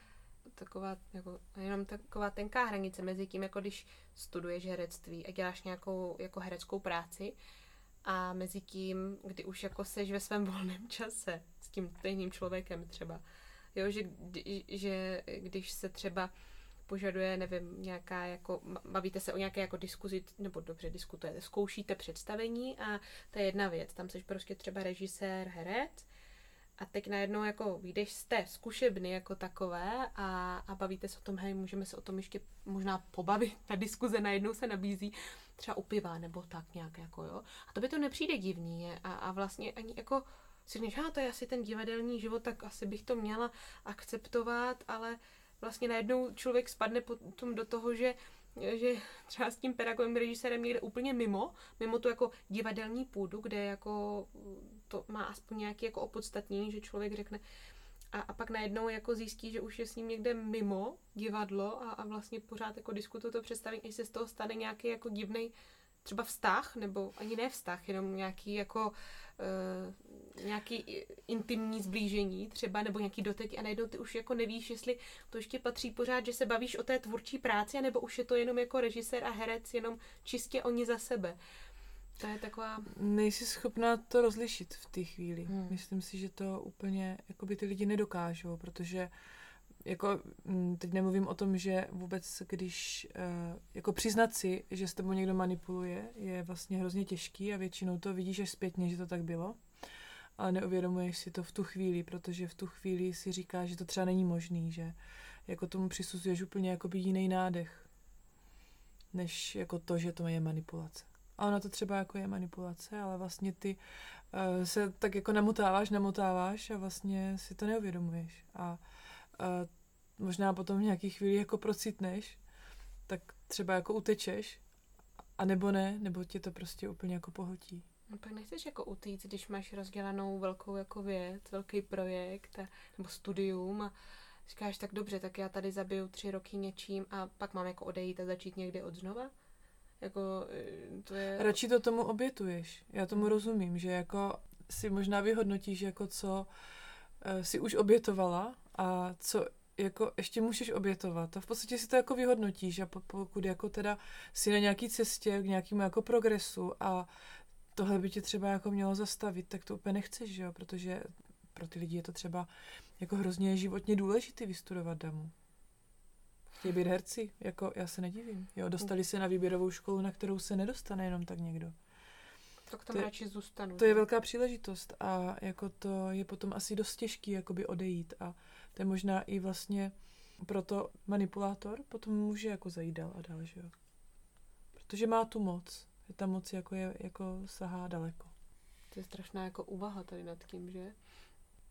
taková, jako, jenom taková tenká hranice mezi tím, jako když studuješ herectví a děláš nějakou jako hereckou práci, a mezi tím, kdy už jako seš ve svém volném čase tím stejným člověkem třeba. Jo, že, že když se třeba požaduje, nevím, nějaká jako, bavíte se o nějaké jako diskuzi, nebo dobře diskutujete, zkoušíte představení a to je jedna věc, tam jsi prostě třeba režisér, herec a teď najednou jako vyjdeš z té zkušebny jako takové a, a bavíte se o tom, hej, můžeme se o tom ještě možná pobavit, ta diskuze najednou se nabízí třeba u piva nebo tak nějak jako jo. A to by to nepřijde divný a, a vlastně ani jako si říkáš, to je asi ten divadelní život, tak asi bych to měla akceptovat, ale vlastně najednou člověk spadne potom do toho, že že třeba s tím pedagogem, režisérem někde úplně mimo, mimo tu jako divadelní půdu, kde jako to má aspoň nějaký jako opodstatnění, že člověk řekne, a, a pak najednou jako zjistí, že už je s ním někde mimo divadlo a, a vlastně pořád jako diskutuje to představení, jestli se z toho stane nějaký jako divný třeba vztah, nebo ani ne vztah, jenom nějaký jako uh, nějaký intimní zblížení třeba, nebo nějaký dotek a najednou ty už jako nevíš, jestli to ještě patří pořád, že se bavíš o té tvůrčí práci, nebo už je to jenom jako režisér a herec, jenom čistě oni za sebe. To je taková... Nejsi schopná to rozlišit v té chvíli. Hmm. Myslím si, že to úplně jako by ty lidi nedokážou, protože jako mm, teď nemluvím o tom, že vůbec když uh, jako přiznat si, že s tebou někdo manipuluje, je vlastně hrozně těžký a většinou to vidíš až zpětně, že to tak bylo, ale neuvědomuješ si to v tu chvíli, protože v tu chvíli si říkáš, že to třeba není možný, že jako tomu přisuzuješ úplně jakoby jiný nádech, než jako to, že to je manipulace. A ona to třeba jako je manipulace, ale vlastně ty uh, se tak jako namotáváš, namotáváš a vlastně si to neuvědomuješ. A uh, možná potom v nějaký chvíli jako procitneš, tak třeba jako utečeš, a nebo ne, nebo tě to prostě úplně jako pohltí. No pak nechceš jako utíct, když máš rozdělanou velkou jako věc, velký projekt a, nebo studium a říkáš tak dobře, tak já tady zabiju tři roky něčím a pak mám jako odejít a začít někdy od znova? Jako, eh, to je... Radši to tomu obětuješ. Já tomu rozumím, že jako si možná vyhodnotíš, jako co uh, si už obětovala a co jako ještě můžeš obětovat. A v podstatě si to jako vyhodnotíš a pokud jako teda si na nějaký cestě k nějakému jako progresu a tohle by tě třeba jako mělo zastavit, tak to úplně nechceš, že jo? protože pro ty lidi je to třeba jako hrozně životně důležité vystudovat damu chtějí být herci, jako já se nedivím. Jo, dostali se na výběrovou školu, na kterou se nedostane jenom tak někdo. Tak tam to radši zůstanu. To je velká příležitost a jako to je potom asi dost těžký jakoby odejít a to je možná i vlastně proto manipulátor potom může jako zajít dál a dál, že jo. Protože má tu moc. Ta moc jako, je, jako sahá daleko. To je strašná jako úvaha tady nad tím, že?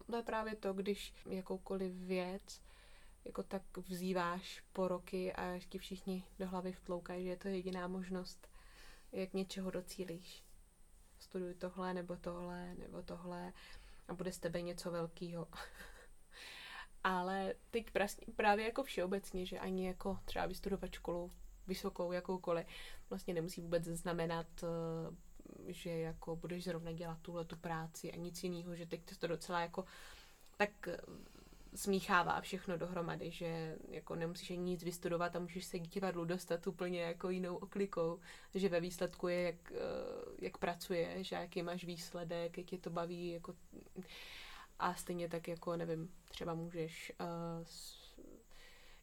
To je právě to, když jakoukoliv věc jako tak vzýváš po roky a ti všichni do hlavy vtloukají, že je to jediná možnost, jak něčeho docílíš. Studuj tohle, nebo tohle, nebo tohle a bude z tebe něco velkého. <laughs> Ale teď právě jako všeobecně, že ani jako třeba vystudovat školu vysokou, jakoukoliv, vlastně nemusí vůbec znamenat, eh, že jako budeš zrovna dělat tuhle tu práci a nic jiného, že teď to docela jako tak smíchává všechno dohromady, že jako nemusíš ani nic vystudovat a můžeš se k divadlu dostat úplně jako jinou oklikou, že ve výsledku je, jak, eh, jak pracuješ, jaký máš výsledek, jak tě to baví, jako a stejně tak jako, nevím, třeba můžeš uh,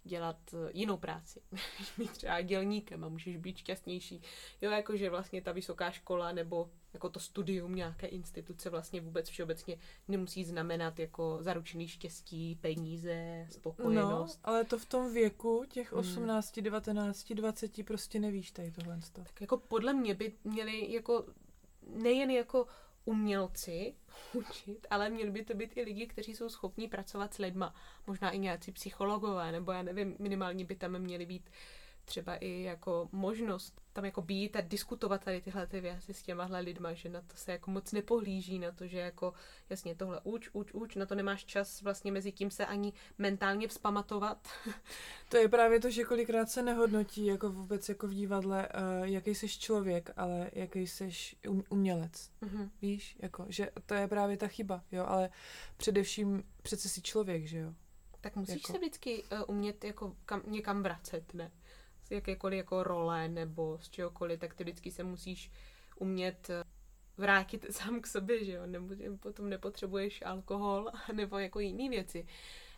dělat eh, jinou práci. <laughs> Můžeš být třeba dělníkem a můžeš být šťastnější. Jo, jakože vlastně ta vysoká škola nebo jako to studium nějaké instituce vlastně vůbec všeobecně nemusí znamenat jako zaručený štěstí, peníze, spokojenost. No, ale to v tom věku, těch 18, 19, 20, prostě nevíš tady tohle. Tak jako podle mě by měli jako nejen jako umělci učit, ale měli by to být i lidi, kteří jsou schopní pracovat s lidma. Možná i nějací psychologové, nebo já nevím, minimálně by tam měli být třeba i jako možnost tam jako být a diskutovat tady tyhle ty věci s těmahle lidma, že na to se jako moc nepohlíží, na to, že jako jasně tohle uč, uč, uč, na to nemáš čas vlastně mezi tím se ani mentálně vzpamatovat. To je právě to, že kolikrát se nehodnotí jako vůbec jako v divadle, uh, jaký jsi člověk, ale jaký jsi um, umělec. Mm-hmm. Víš, jako, že to je právě ta chyba, jo, ale především přece si člověk, že jo. Tak musíš jako... se vždycky uh, umět jako kam, někam vracet, ne? Z jakékoliv jako role nebo z čehokoliv, tak ty vždycky se musíš umět eh, vrátit <laughs> sám k sobě, že jo, nebo potom nepotřebuješ alkohol <laughs> nebo jako jiné věci.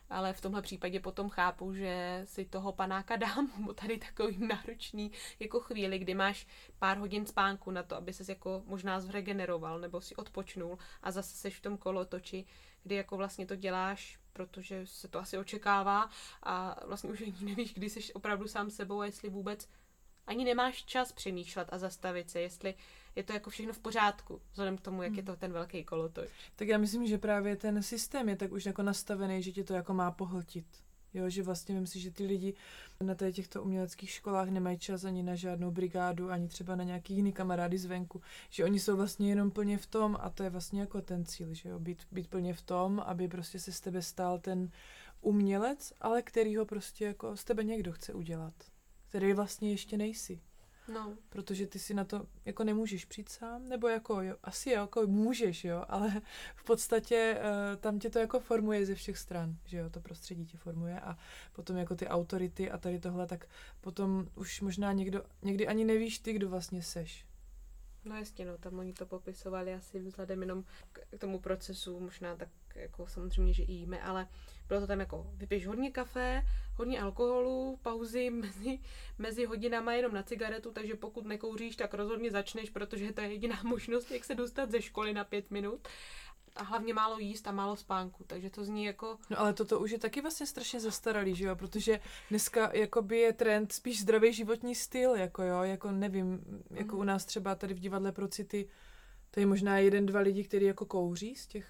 Ale v tomhle případě potom chápu, že si toho panáka <laughs> dám, bo tady takový náročný jako chvíli, kdy máš pár hodin spánku na to, aby ses jako možná zregeneroval nebo si odpočnul a zase seš v tom kolotoči, kdy jako vlastně to děláš protože se to asi očekává a vlastně už ani nevíš, kdy jsi opravdu sám sebou a jestli vůbec ani nemáš čas přemýšlet a zastavit se, jestli je to jako všechno v pořádku, vzhledem k tomu, jak je hmm. to ten velký kolotoč. Tak já myslím, že právě ten systém je tak už jako nastavený, že tě to jako má pohltit. Jo, že vlastně myslím si, že ty lidi na těch těchto uměleckých školách nemají čas ani na žádnou brigádu, ani třeba na nějaký jiný kamarády zvenku. Že oni jsou vlastně jenom plně v tom a to je vlastně jako ten cíl, že jo, být, být plně v tom, aby prostě se z tebe stál ten umělec, ale který ho prostě jako z tebe někdo chce udělat. Který vlastně ještě nejsi. No. Protože ty si na to jako nemůžeš přijít sám, nebo jako jo, asi jo, jako můžeš, jo, ale <laughs> v podstatě uh, tam tě to jako formuje ze všech stran, že jo, to prostředí tě formuje a potom jako ty autority a tady tohle, tak potom už možná někdo, někdy ani nevíš ty, kdo vlastně seš. No jasně, no, tam oni to popisovali asi vzhledem jenom k tomu procesu, možná tak jako samozřejmě, že i jíme, ale bylo to tam jako vypiješ hodně kafe, hodně alkoholu, pauzy <laughs> mezi, mezi hodinama jenom na cigaretu, takže pokud nekouříš, tak rozhodně začneš, protože to je jediná <laughs> možnost, jak se dostat ze školy na pět minut a hlavně málo jíst a málo spánku, takže to zní jako... No ale toto už je taky vlastně strašně zastaralý, že jo, protože dneska jakoby je trend spíš zdravý životní styl, jako jo, jako nevím, jako mm. u nás třeba tady v divadle pro city, to je možná jeden, dva lidi, kteří jako kouří z těch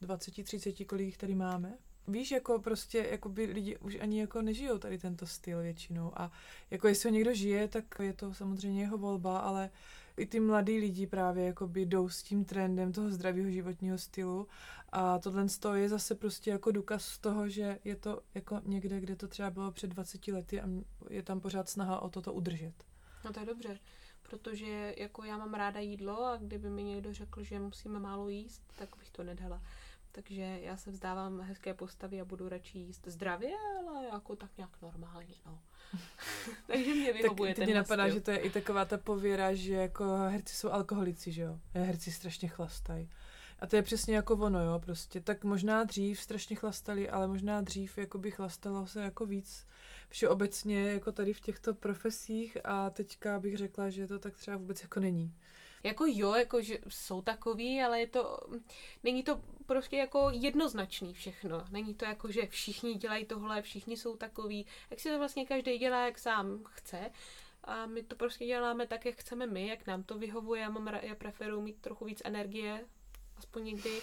20, 30, kolik tady máme. Víš, jako prostě, jako by lidi už ani jako nežijou tady tento styl většinou a jako jestli ho někdo žije, tak je to samozřejmě jeho volba, ale i ty mladí lidi právě jako by jdou s tím trendem toho zdravého životního stylu a tohle je zase prostě jako důkaz toho, že je to jako někde, kde to třeba bylo před 20 lety a je tam pořád snaha o toto udržet. No to je dobře, protože jako já mám ráda jídlo a kdyby mi někdo řekl, že musíme málo jíst, tak bych to nedala. Takže já se vzdávám hezké postavy a budu radši jíst zdravě, ale jako tak nějak normálně, no. <laughs> Takže mě vyhovuje tak teď napadá, styl. že to je i taková ta pověra, že jako herci jsou alkoholici, že jo? Herci strašně chlastají. A to je přesně jako ono, jo, prostě. Tak možná dřív strašně chlastali, ale možná dřív jako by chlastalo se jako víc všeobecně jako tady v těchto profesích a teďka bych řekla, že to tak třeba vůbec jako není. Jako jo, jako že jsou takový, ale je to, není to prostě jako jednoznačný všechno. Není to jako, že všichni dělají tohle, všichni jsou takový, jak si to vlastně každý dělá, jak sám chce. A my to prostě děláme tak, jak chceme my, jak nám to vyhovuje. Já, mám, já preferuji mít trochu víc energie, aspoň někdy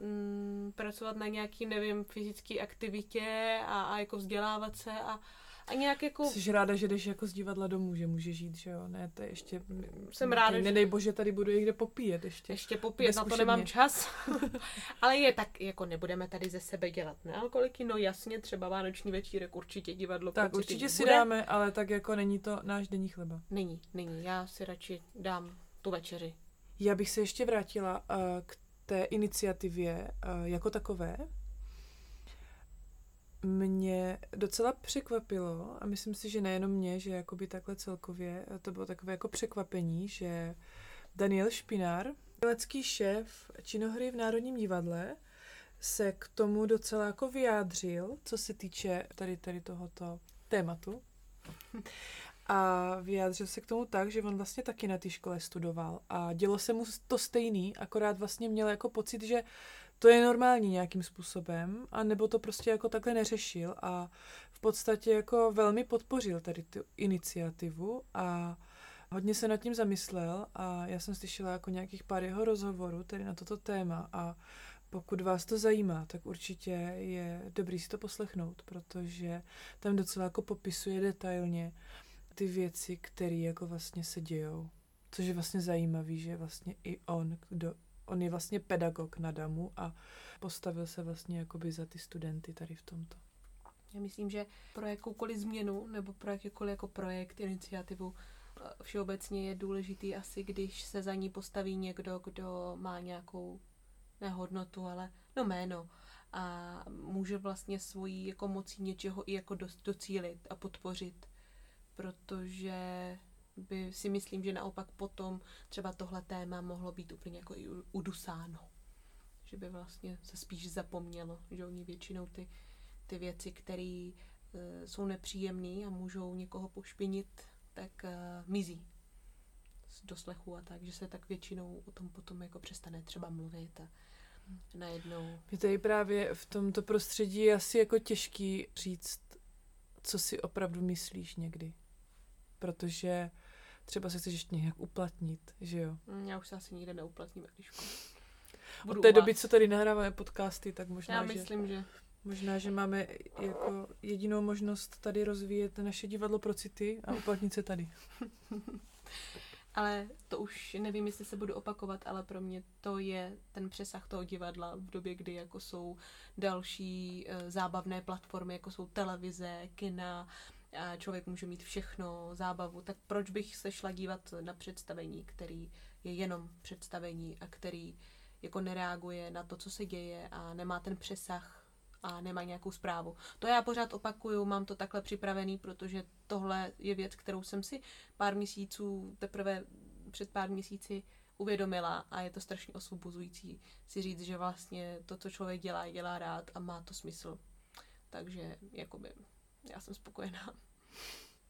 mm, pracovat na nějaký, nevím, fyzické aktivitě a, a jako vzdělávat se a, a nějak jako... Jsi ráda, že jdeš jako z divadla domů, že může žít, že jo? Ne, to je ještě... Jsem ráda, že... Nedej bože, tady budu někde popíjet ještě. Ještě popíjet, na to nemám čas. <laughs> Ale je tak, jako nebudeme tady ze sebe dělat nealkoholiky, no jasně, třeba vánoční večírek, určitě divadlo. Tak určitě si bude. dáme, ale tak jako není to náš denní chleba. Není, není. Já si radši dám tu večeři. Já bych se ještě vrátila uh, k té iniciativě uh, jako takové, mě docela překvapilo, a myslím si, že nejenom mě, že jakoby takhle celkově, to bylo takové jako překvapení, že Daniel Špinár, lecký šéf činohry v Národním divadle, se k tomu docela jako vyjádřil, co se týče tady, tady tohoto tématu. A vyjádřil se k tomu tak, že on vlastně taky na té škole studoval a dělo se mu to stejný, akorát vlastně měl jako pocit, že to je normální nějakým způsobem, a nebo to prostě jako takhle neřešil a v podstatě jako velmi podpořil tady tu iniciativu a hodně se nad tím zamyslel a já jsem slyšela jako nějakých pár jeho rozhovorů tady na toto téma a pokud vás to zajímá, tak určitě je dobrý si to poslechnout, protože tam docela jako popisuje detailně ty věci, které jako vlastně se dějou. Což je vlastně zajímavý, že vlastně i on, kdo, on je vlastně pedagog na DAMu a postavil se vlastně jakoby za ty studenty tady v tomto. Já myslím, že pro jakoukoliv změnu nebo pro jakýkoliv jako projekt, iniciativu eh, všeobecně je důležitý asi, když se za ní postaví někdo, kdo má nějakou nehodnotu, ale no jméno a může vlastně svojí jako mocí něčeho i jako docílit a podpořit protože by si myslím, že naopak potom třeba tohle téma mohlo být úplně jako i udusáno. Že by vlastně se spíš zapomnělo, že oni většinou ty, ty věci, které e, jsou nepříjemné a můžou někoho pošpinit, tak e, mizí z doslechu a tak, že se tak většinou o tom potom jako přestane třeba mluvit a najednou. Je tady právě v tomto prostředí asi jako těžký říct, co si opravdu myslíš někdy protože třeba se chceš ještě nějak uplatnit, že jo? Mm, já už se asi nikde neuplatním, když Od té doby, co tady nahráváme podcasty, tak možná, Já myslím, že... že... Možná, že máme jako jedinou možnost tady rozvíjet naše divadlo pro city a uplatnit se tady. <laughs> ale to už nevím, jestli se budu opakovat, ale pro mě to je ten přesah toho divadla v době, kdy jako jsou další uh, zábavné platformy, jako jsou televize, kina, a člověk může mít všechno, zábavu, tak proč bych se šla dívat na představení, který je jenom představení a který jako nereaguje na to, co se děje a nemá ten přesah a nemá nějakou zprávu. To já pořád opakuju, mám to takhle připravený, protože tohle je věc, kterou jsem si pár měsíců, teprve před pár měsíci uvědomila a je to strašně osvobozující si říct, že vlastně to, co člověk dělá, dělá rád a má to smysl. Takže jakoby já jsem spokojená.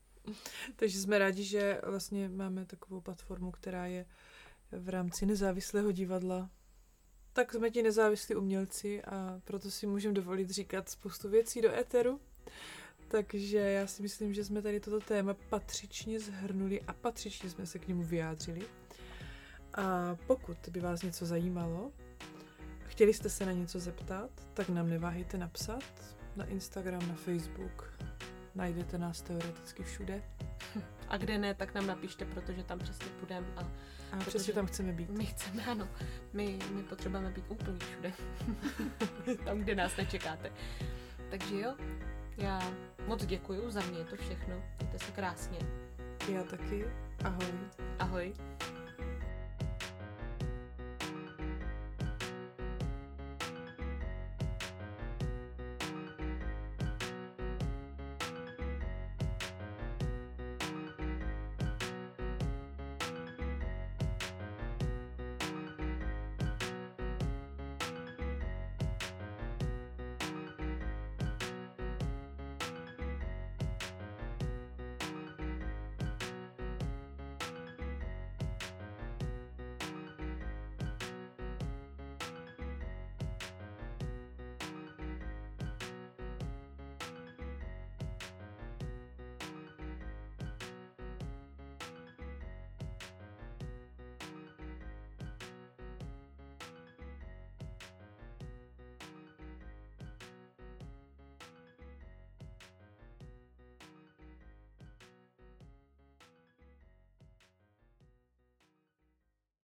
<laughs> Takže jsme rádi, že vlastně máme takovou platformu, která je v rámci nezávislého divadla. Tak jsme ti nezávislí umělci a proto si můžeme dovolit říkat spoustu věcí do éteru. Takže já si myslím, že jsme tady toto téma patřičně zhrnuli a patřičně jsme se k němu vyjádřili. A pokud by vás něco zajímalo, chtěli jste se na něco zeptat, tak nám neváhejte napsat na Instagram, na Facebook. Najdete nás teoreticky všude. A kde ne, tak nám napište, protože tam přesně půjdeme. A, a přesně tam chceme být. My chceme, ano. My, my potřebujeme být úplně všude. <laughs> tam, kde nás nečekáte. Takže jo, já moc děkuju, za mě je to všechno. Mějte se krásně. Já taky. Ahoj. Ahoj.